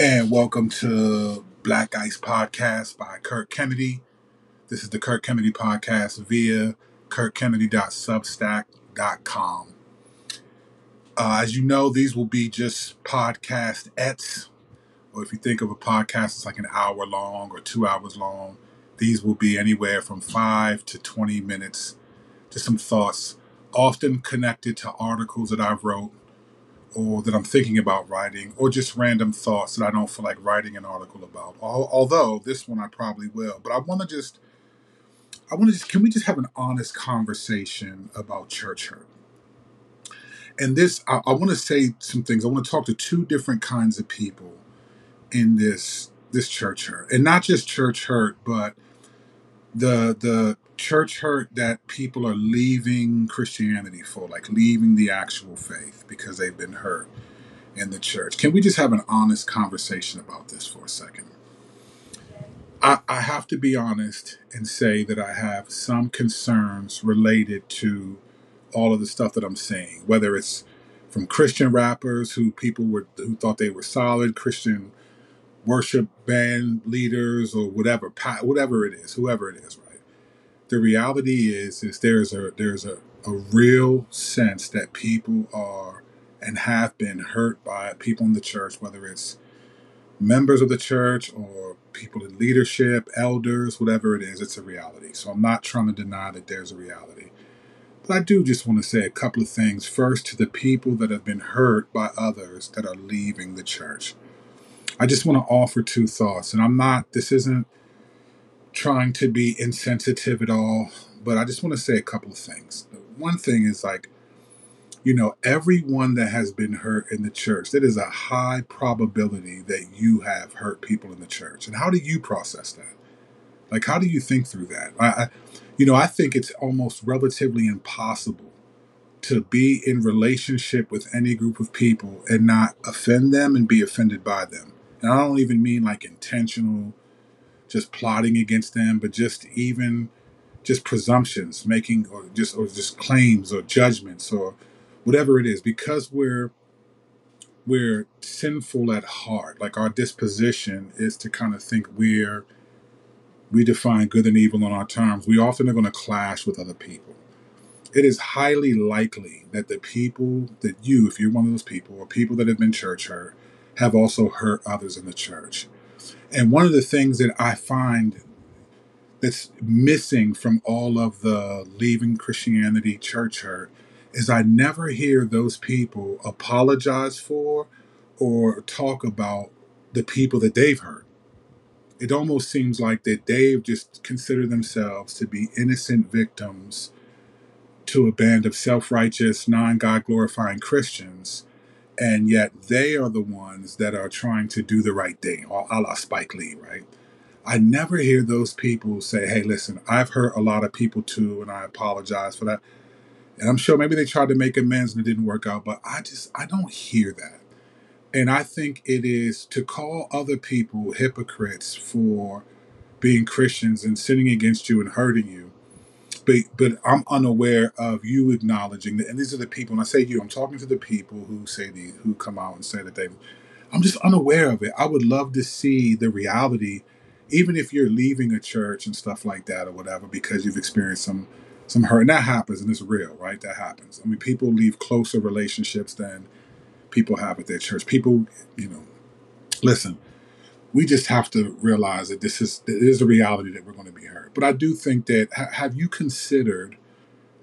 And welcome to Black Ice Podcast by Curt Kennedy. This is the Curt Kennedy Podcast via curtkennedy.substack.com. Uh, as you know, these will be just podcast ets, or if you think of a podcast, it's like an hour long or two hours long. These will be anywhere from five to 20 minutes, just some thoughts, often connected to articles that I've wrote or that I'm thinking about writing, or just random thoughts that I don't feel like writing an article about. Al- Although this one I probably will, but I want to just, I want to just, can we just have an honest conversation about church hurt? And this, I, I want to say some things. I want to talk to two different kinds of people in this this church hurt, and not just church hurt, but the the church hurt that people are leaving Christianity for, like leaving the actual faith because they've been hurt in the church. Can we just have an honest conversation about this for a second? I, I have to be honest and say that I have some concerns related to all of the stuff that I'm saying, whether it's from Christian rappers who people were who thought they were solid, Christian worship band leaders or whatever, whatever it is, whoever it is, right? The reality is, is there's a there's a, a real sense that people are and have been hurt by people in the church, whether it's members of the church or people in leadership, elders, whatever it is, it's a reality. So I'm not trying to deny that there's a reality. But I do just want to say a couple of things first to the people that have been hurt by others that are leaving the church. I just want to offer two thoughts, and I'm not, this isn't trying to be insensitive at all, but I just want to say a couple of things. One thing is like, you know, everyone that has been hurt in the church, there is a high probability that you have hurt people in the church. And how do you process that? Like, how do you think through that? I, I you know, I think it's almost relatively impossible to be in relationship with any group of people and not offend them and be offended by them. And I don't even mean like intentional, just plotting against them, but just even just presumptions, making or just or just claims or judgments or whatever it is, because we're we're sinful at heart. Like our disposition is to kind of think we're we define good and evil on our terms. We often are going to clash with other people. It is highly likely that the people that you, if you're one of those people, or people that have been church hurt, have also hurt others in the church. And one of the things that I find that's missing from all of the leaving Christianity church hurt is I never hear those people apologize for or talk about the people that they've hurt. It almost seems like that they've just considered themselves to be innocent victims to a band of self righteous, non God glorifying Christians, and yet they are the ones that are trying to do the right thing, a la Spike Lee, right? I never hear those people say, hey, listen, I've hurt a lot of people too, and I apologize for that. And I'm sure maybe they tried to make amends and it didn't work out, but I just, I don't hear that. And I think it is to call other people hypocrites for being Christians and sinning against you and hurting you. But, but I'm unaware of you acknowledging that. And these are the people, and I say you, I'm talking to the people who say the, who come out and say that they, I'm just unaware of it. I would love to see the reality, even if you're leaving a church and stuff like that or whatever, because you've experienced some, some hurt. And that happens and it's real, right? That happens. I mean, people leave closer relationships than people have at their church. People, you know, listen, we just have to realize that this is it is a reality that we're going to be hurt. But I do think that ha- have you considered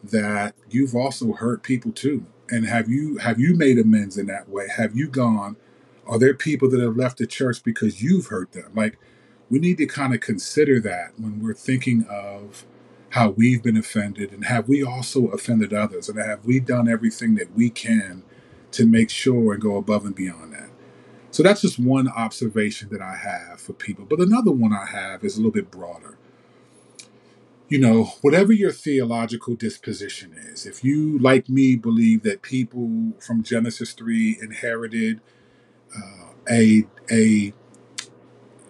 that you've also hurt people too, and have you have you made amends in that way? Have you gone? Are there people that have left the church because you've hurt them? Like we need to kind of consider that when we're thinking of how we've been offended and have we also offended others and have we done everything that we can to make sure and go above and beyond that. So that's just one observation that I have for people. But another one I have is a little bit broader. You know, whatever your theological disposition is, if you, like me, believe that people from Genesis 3 inherited uh, a, a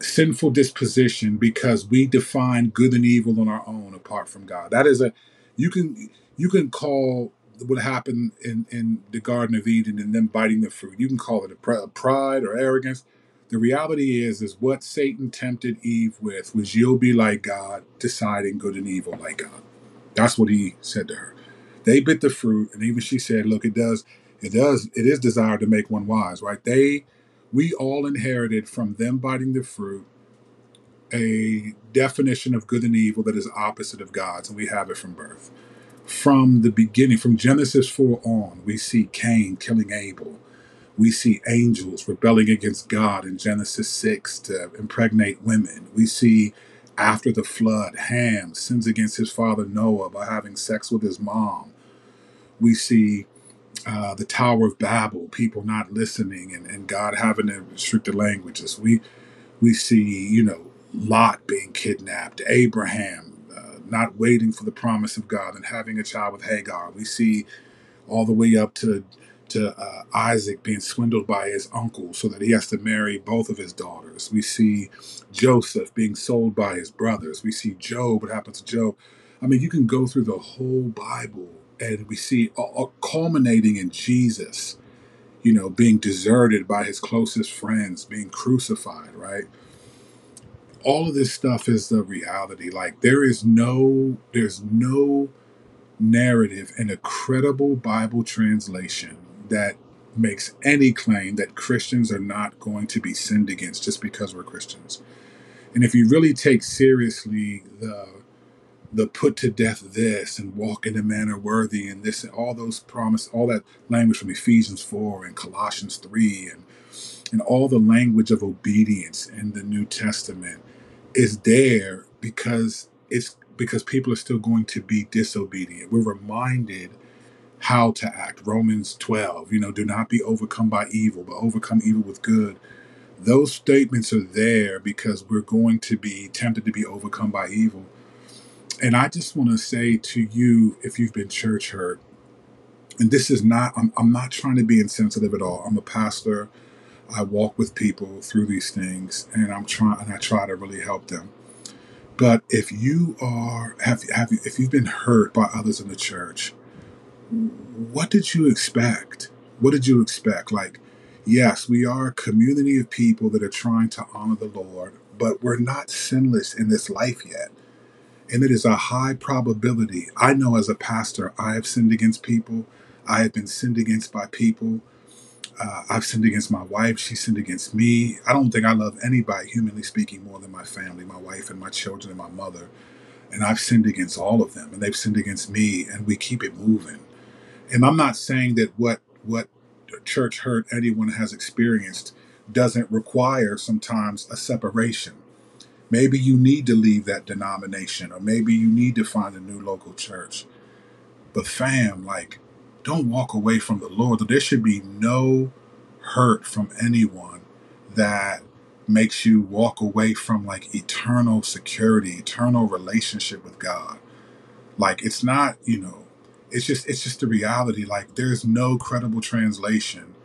sinful disposition because we define good and evil on our own apart from God. That is a you can you can call what happened in in the Garden of Eden and them biting the fruit. You can call it a pr- pride or arrogance. The reality is, is what Satan tempted Eve with was you'll be like God, deciding good and evil like God. That's what he said to her. They bit the fruit, and even she said, "Look, it does, it does, it is desired to make one wise." Right? They, we all inherited from them biting the fruit a definition of good and evil that is opposite of God's, and we have it from birth. From the beginning, from Genesis 4 on, we see Cain killing Abel. We see angels rebelling against God in Genesis 6 to impregnate women. We see after the flood, Ham sins against his father Noah by having sex with his mom. We see uh, the Tower of Babel, people not listening and, and God having to restrict the languages. We we see, you know, Lot being kidnapped, Abraham uh, not waiting for the promise of God and having a child with Hagar. We see all the way up to to uh, Isaac being swindled by his uncle so that he has to marry both of his daughters. We see Joseph being sold by his brothers. We see Job, what happened to Job. I mean, you can go through the whole Bible and we see uh, uh, culminating in Jesus, you know, being deserted by his closest friends, being crucified, right? All of this stuff is the reality. Like there is no, there's no narrative in a credible Bible translation that makes any claim that Christians are not going to be sinned against just because we're Christians. And if you really take seriously the the put to death this and walk in a manner worthy and this and all those promise all that language from Ephesians 4 and Colossians 3 and and all the language of obedience in the New Testament is there because it's because people are still going to be disobedient. We're reminded how to act. Romans 12, you know, do not be overcome by evil, but overcome evil with good. Those statements are there because we're going to be tempted to be overcome by evil. And I just want to say to you, if you've been church hurt, and this is not, I'm, I'm not trying to be insensitive at all. I'm a pastor. I walk with people through these things and I'm trying, and I try to really help them. But if you are, have, have if you've been hurt by others in the church, what did you expect? What did you expect? Like, yes, we are a community of people that are trying to honor the Lord, but we're not sinless in this life yet. And it is a high probability. I know as a pastor, I have sinned against people. I have been sinned against by people. Uh, I've sinned against my wife. She sinned against me. I don't think I love anybody, humanly speaking, more than my family, my wife, and my children, and my mother. And I've sinned against all of them, and they've sinned against me, and we keep it moving. And I'm not saying that what what church hurt anyone has experienced doesn't require sometimes a separation. Maybe you need to leave that denomination, or maybe you need to find a new local church. But fam, like, don't walk away from the Lord. There should be no hurt from anyone that makes you walk away from like eternal security, eternal relationship with God. Like it's not, you know, it's just it's just the reality. Like there's no credible translation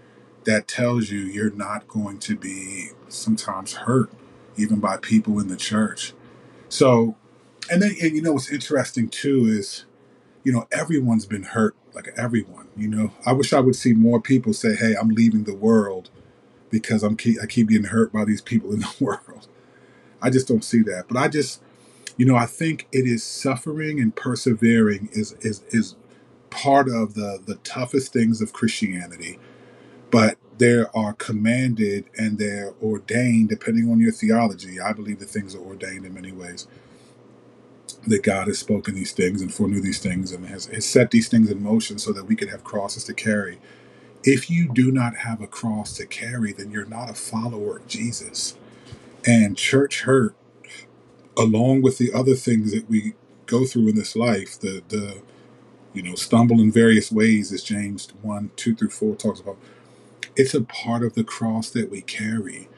that tells you you're not going to be sometimes hurt even by people in the church. So, and then and you know what's interesting too is, you know, everyone's been hurt, like everyone. You know, I wish I would see more people say, "Hey, I'm leaving the world because I'm keep, I keep getting hurt by these people in the world." I just don't see that. But I just, you know, I think it is suffering and persevering is is is part of the the toughest things of Christianity but there are commanded and they're ordained depending on your theology. I believe that things are ordained in many ways. That God has spoken these things and foreknew these things and has, has set these things in motion so that we could have crosses to carry. If you do not have a cross to carry, then you're not a follower of Jesus. And church hurt, along with the other things that we go through in this life, the the you know, stumble in various ways, as James 1, 2 through 4 talks about it's a part of the cross that we carry.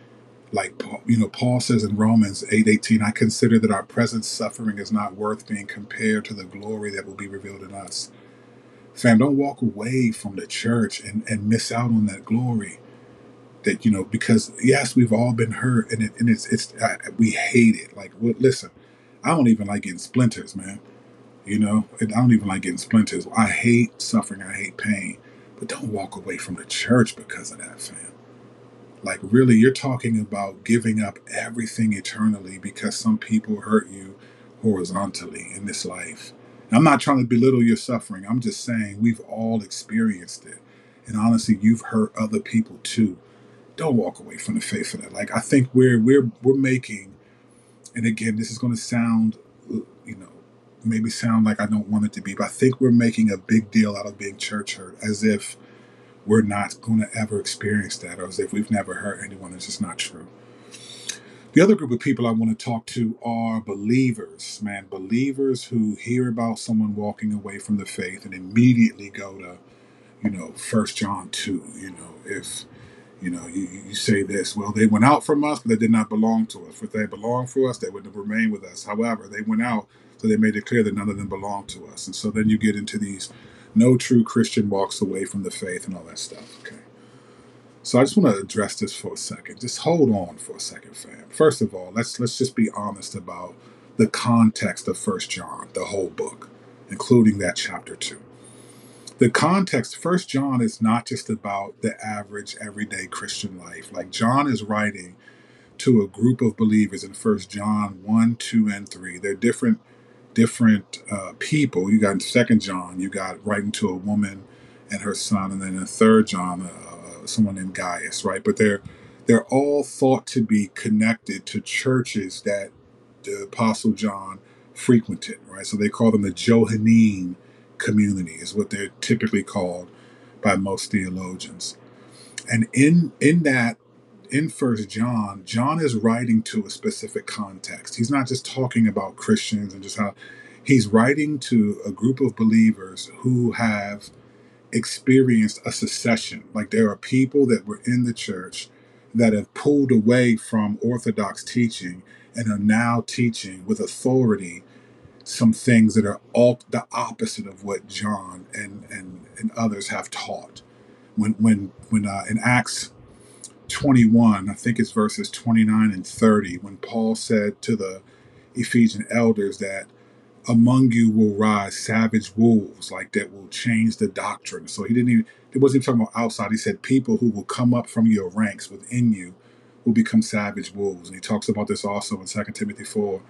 Like you know, Paul says in Romans eight eighteen, I consider that our present suffering is not worth being compared to the glory that will be revealed in us. Fam, don't walk away from the church and, and miss out on that glory. That you know, because yes, we've all been hurt, and it, and it's it's uh, we hate it. Like, well, listen, I don't even like getting splinters, man. You know, I don't even like getting splinters. I hate suffering. I hate pain. But don't walk away from the church because of that, fam. Like, really, you're talking about giving up everything eternally because some people hurt you horizontally in this life. And I'm not trying to belittle your suffering. I'm just saying we've all experienced it. And honestly, you've hurt other people too. Don't walk away from the faith of that. Like, I think we're we're we're making, and again, this is going to sound, you know, maybe sound like I don't want it to be, but I think we're making a big deal out of being church hurt, as if we're not going to ever experience that, or as if we've never hurt anyone. It's just not true. The other group of people I want to talk to are believers, man, believers who hear about someone walking away from the faith and immediately go to, you know, First John two. You know, if you know, you, you say this, well, they went out from us, but they did not belong to us. If they belonged for us, they would have remained with us. However, they went out, they made it clear that none of them belonged to us. And so then you get into these no true Christian walks away from the faith and all that stuff. Okay. So I just want to address this for a second. Just hold on for a second, fam. First of all, let's let's just be honest about the context of First John, the whole book, including that chapter two. The context, First John is not just about the average everyday Christian life. Like John is writing to a group of believers in First John 1, 2, and 3. They're different different uh, people. You got in Second John, you got writing to a woman and her son, and then in Third John, uh, uh, someone named Gaius, right? But they're they're all thought to be connected to churches that the Apostle John frequented, right? So they call them the Johannine community, is what they're typically called by most theologians. And in in that in First John, John is writing to a specific context. He's not just talking about Christians and just how he's writing to a group of believers who have experienced a secession. Like there are people that were in the church that have pulled away from orthodox teaching and are now teaching with authority some things that are all the opposite of what John and and, and others have taught. When when when uh, in Acts 21, I think it's verses 29 and 30, when Paul said to the Ephesian elders that among you will rise savage wolves, like that will change the doctrine. So he didn't even, it wasn't even talking about outside. He said people who will come up from your ranks within you will become savage wolves. And he talks about this also in 2 Timothy 4,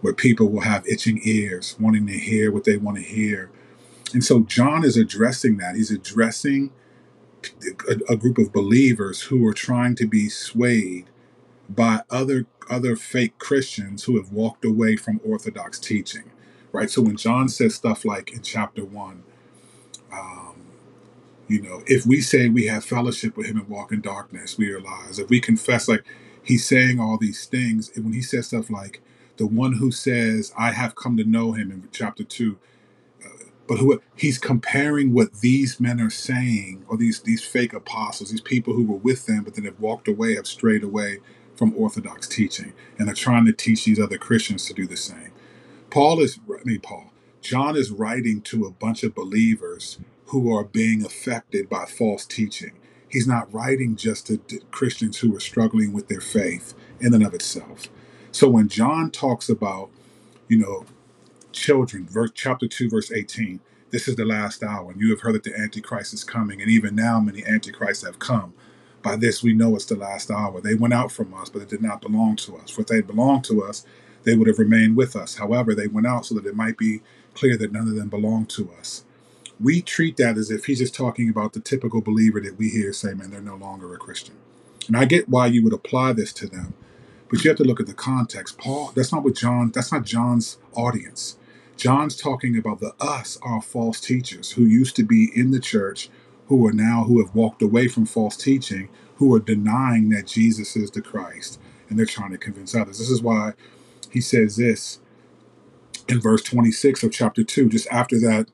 where people will have itching ears, wanting to hear what they want to hear. And so John is addressing that. He's addressing a, a group of believers who are trying to be swayed by other other fake Christians who have walked away from orthodox teaching, right? So when John says stuff like in chapter one, um, you know, if we say we have fellowship with Him and walk in darkness, we are lies. If we confess, like He's saying all these things, and when He says stuff like the one who says, "I have come to know Him" in chapter two, but who he's comparing what these men are saying, or these these fake apostles, these people who were with them, but then have walked away, have strayed away from orthodox teaching, and are trying to teach these other Christians to do the same. Paul is, I mean, Paul, John is writing to a bunch of believers who are being affected by false teaching. He's not writing just to Christians who are struggling with their faith in and of itself. So when John talks about, you know, children, verse chapter 2, verse 18. This is the last hour, and you have heard that the Antichrist is coming, and even now many Antichrists have come. By this we know it's the last hour. They went out from us, but it did not belong to us. For if they had belonged to us, they would have remained with us. However, they went out so that it might be clear that none of them belonged to us. We treat that as if he's just talking about the typical believer that we hear say, man, they're no longer a Christian. And I get why you would apply this to them, but you have to look at the context. Paul, that's not what John, that's not John's audience. John's talking about the us are false teachers who used to be in the church, who are now who have walked away from false teaching, who are denying that Jesus is the Christ, and they're trying to convince others. This is why he says this in verse 26 of chapter 2, just after that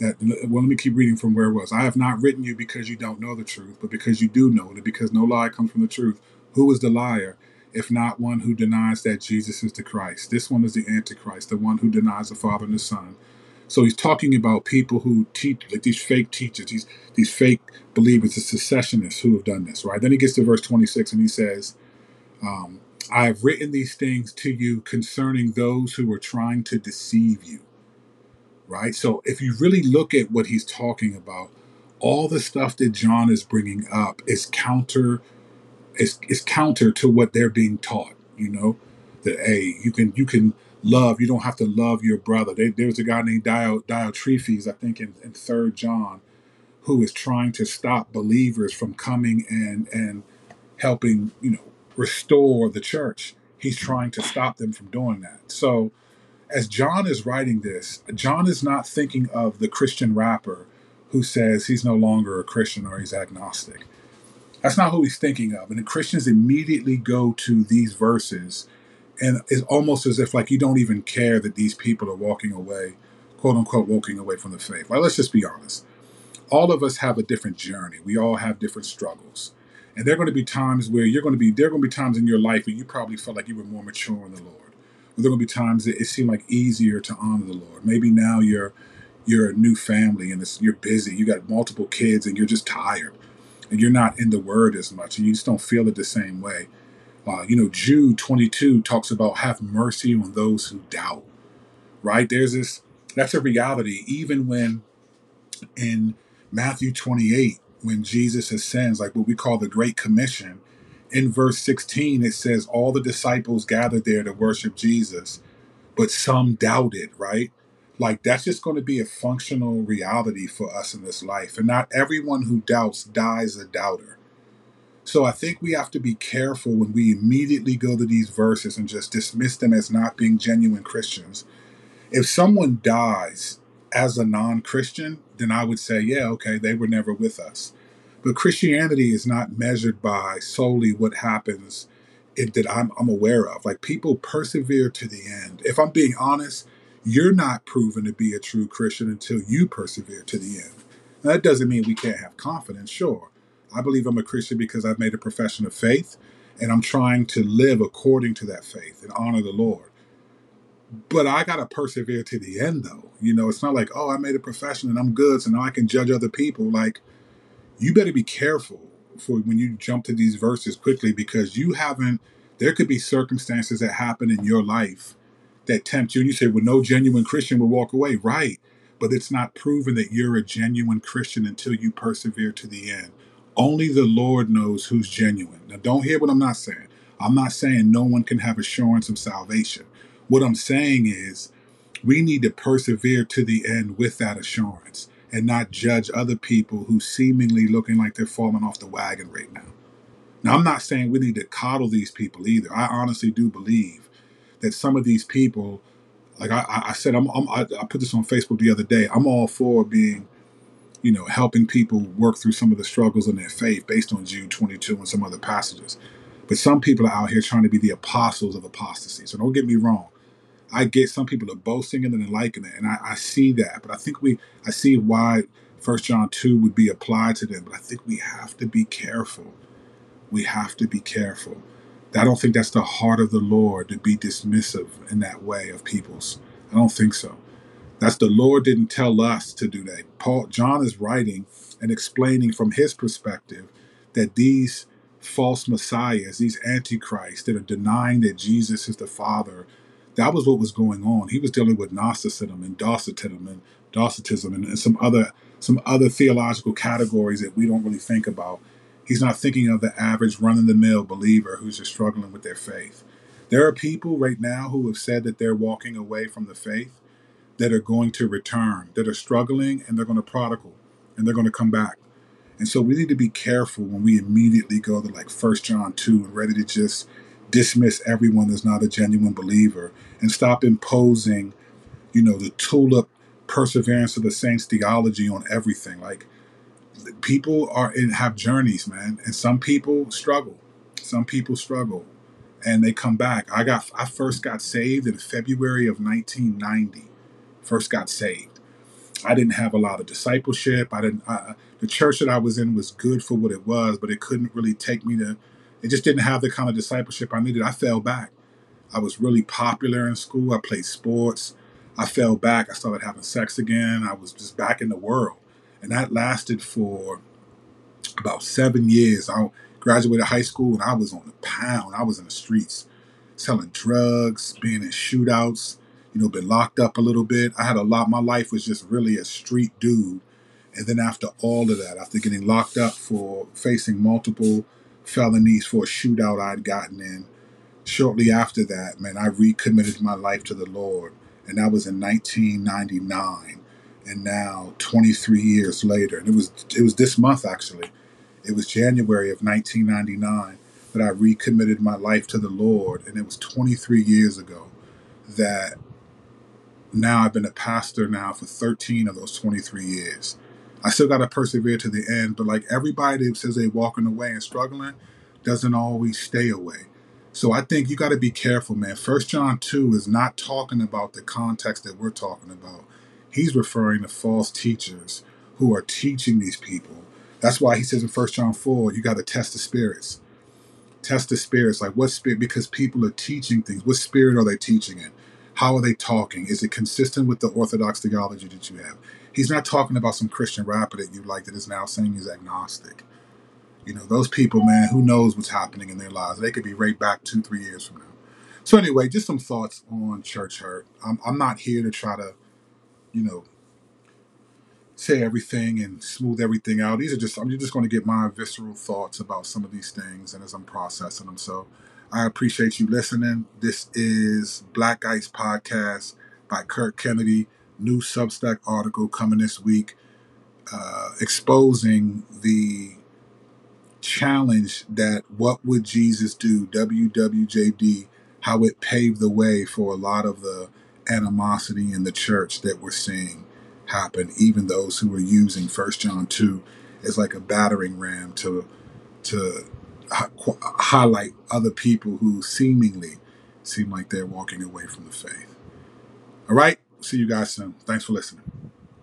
that well let me keep reading from where it was. I have not written you because you don't know the truth but because you do know it because no lie comes from the truth. Who is the liar if not one who denies that Jesus is the Christ. This one is the Antichrist, the one who denies the Father and the Son. So he's talking about people who teach, like these fake teachers, these these fake believers, the secessionists who have done this, right? Then he gets to verse 26 and he says, um, I have written these things to you concerning those who are trying to deceive you, right? So if you really look at what he's talking about, all the stuff that John is bringing up is counter it's, counter to what they're being taught. You know, that hey, you can you can love. You don't have to love your brother. There, there's a guy named Dio, Diotrephes, I think, in, in Third John, who is trying to stop believers from coming and and helping you know restore the church. He's trying to stop them from doing that. So as John is writing this, John is not thinking of the Christian rapper who says he's no longer a Christian or he's agnostic. That's not who he's thinking of. And the Christians immediately go to these verses, and it's almost as if like you don't even care that these people are walking away, quote unquote, walking away from the faith. Like, let's just be honest. All of us have a different journey. We all have different struggles. And there are going to be times where you're going to be, there are going to be times in your life where you probably felt like you were more mature in the Lord Or there are going to be times that it seemed like easier to honor the Lord. Maybe now you're you're a new family and you're busy. You got multiple kids and you're just tired, you're not in the Word as much, and you just don't feel it the same way. Uh, you know, Jude 22 talks about have mercy on those who doubt. Right? There's this. That's a reality. Even when in Matthew 28, when Jesus ascends, like what we call the Great Commission, in verse 16, it says, All the disciples gathered there to worship Jesus, but some doubted, right? Like that's just going to be a functional reality for us in this life. And not everyone who doubts dies a doubter. So I think we have to be careful when we immediately go to these verses and just dismiss them as not being genuine Christians. If someone dies as a non Christian, then I would say, yeah, okay, they were never with us. But Christianity is not measured by solely what happens that I'm, I'm aware of. Like people persevere to the end. If I'm being honest, you're not proven to be a true Christian until you persevere to the end. Now, that doesn't mean we can't have confidence, sure. I believe I'm a Christian because I've made a profession of faith and I'm trying to live according to that faith and honor the Lord. But I got to persevere to the end, though. You know, it's not like, oh, I made a profession and I'm good, so now I can judge other people. Like, you better be careful for when you jump to these verses quickly because you haven't there could be circumstances that happen in your life that tempt you and you say well no genuine christian will walk away. Right. But it's not proven that you're a genuine christian until you persevere to the end. Only the lord knows who's genuine. Now don't hear what i'm not saying. I'm not saying no one can have assurance of salvation. What i'm saying is we need to persevere to the end with that assurance and not judge other people who seemingly looking like they're falling off the wagon right now. Now, I'm not saying we need to coddle these people either. I honestly do believe that some of these people, like I, I said, I'm, I'm, I, put this on Facebook the other day. I'm all for being, you know, helping people work through some of the struggles in their faith based on Jude 22 and some other passages. But some people are out here trying to be the apostles of apostasy. So don't get me wrong. I get some people are boasting and liking it, and I, I see that. But I think we, I see why First John two would be applied to them. But I think we have to be careful. We have to be careful. I don't think that's the heart of the Lord to be dismissive in that way of people's. I don't think so. That's the Lord didn't tell us to do that. Paul John is writing and explaining from his perspective that these false messiahs, these antichrists that are denying that Jesus is the Father that was what was going on. He was dealing with Gnosticism and Docetism and Docetism and, and some other some other theological categories that we don't really think about. He's not thinking of the average run of the mill believer who's just struggling with their faith. There are people right now who have said that they're walking away from the faith that are going to return, that are struggling and they're going to prodigal and they're going to come back. And so we need to be careful when we immediately go to like First John 2 and ready to just dismiss everyone that's not a genuine believer and stop imposing, you know, the tulip perseverance of the saints theology on everything. Like people are in have journeys, man, and some people struggle. Some people struggle and they come back. I got I first got saved in February of 1990. First got saved. I didn't have a lot of discipleship. I didn't. I, the church that I was in was good for what it was, but it couldn't really take me to. It just didn't have the kind of discipleship I needed. I fell back. I was really popular in school. I played sports. I fell back. I started having sex again. I was just back in the world. And that lasted for about seven years. I graduated high school and I was on the pound. I was in the streets selling drugs, being in shootouts, you know, been locked up a little bit. I had a lot. My life was just really a street dude. And then after all of that, after getting locked up for facing multiple felonies for a shootout I'd gotten in. Shortly after that, man, I recommitted my life to the Lord, and that was in 1999. And now, 23 years later, and it was it was this month actually. It was January of 1999 that I recommitted my life to the Lord, and it was 23 years ago that now I've been a pastor now for 13 of those 23 years. I still got to persevere to the end, but like everybody that says they're walking away and struggling doesn't always stay away. So I think you got to be careful, man. First John 2 is not talking about the context that we're talking about. He's referring to false teachers who are teaching these people. That's why he says in First John 4, you got to test the spirits. Test the spirits like what spirit because people are teaching things. What spirit are they teaching in? How are they talking? Is it consistent with the orthodox theology that you have? He's not talking about some christian rapper that you like that is now saying he's agnostic. You know those people man who knows what's happening in their lives? They could be right back two three years from now. So anyway just some thoughts on church hurt. I'm, I'm not here to try to you know say everything and smooth everything out. These are just I'm just going to get my visceral thoughts about some of these things and as I'm processing them. So I appreciate you listening. This is Black Ice Podcast by Curt Kennedy. New Substack article coming this week, uh, exposing the challenge that what would Jesus do, WWJD, how it paved the way for a lot of the animosity in the church that we're seeing happen, even those who are using First John 2 as like a battering ram to to hi- highlight other people who seemingly seem like they're walking away from the faith. All right, see you guys soon. Thanks for listening.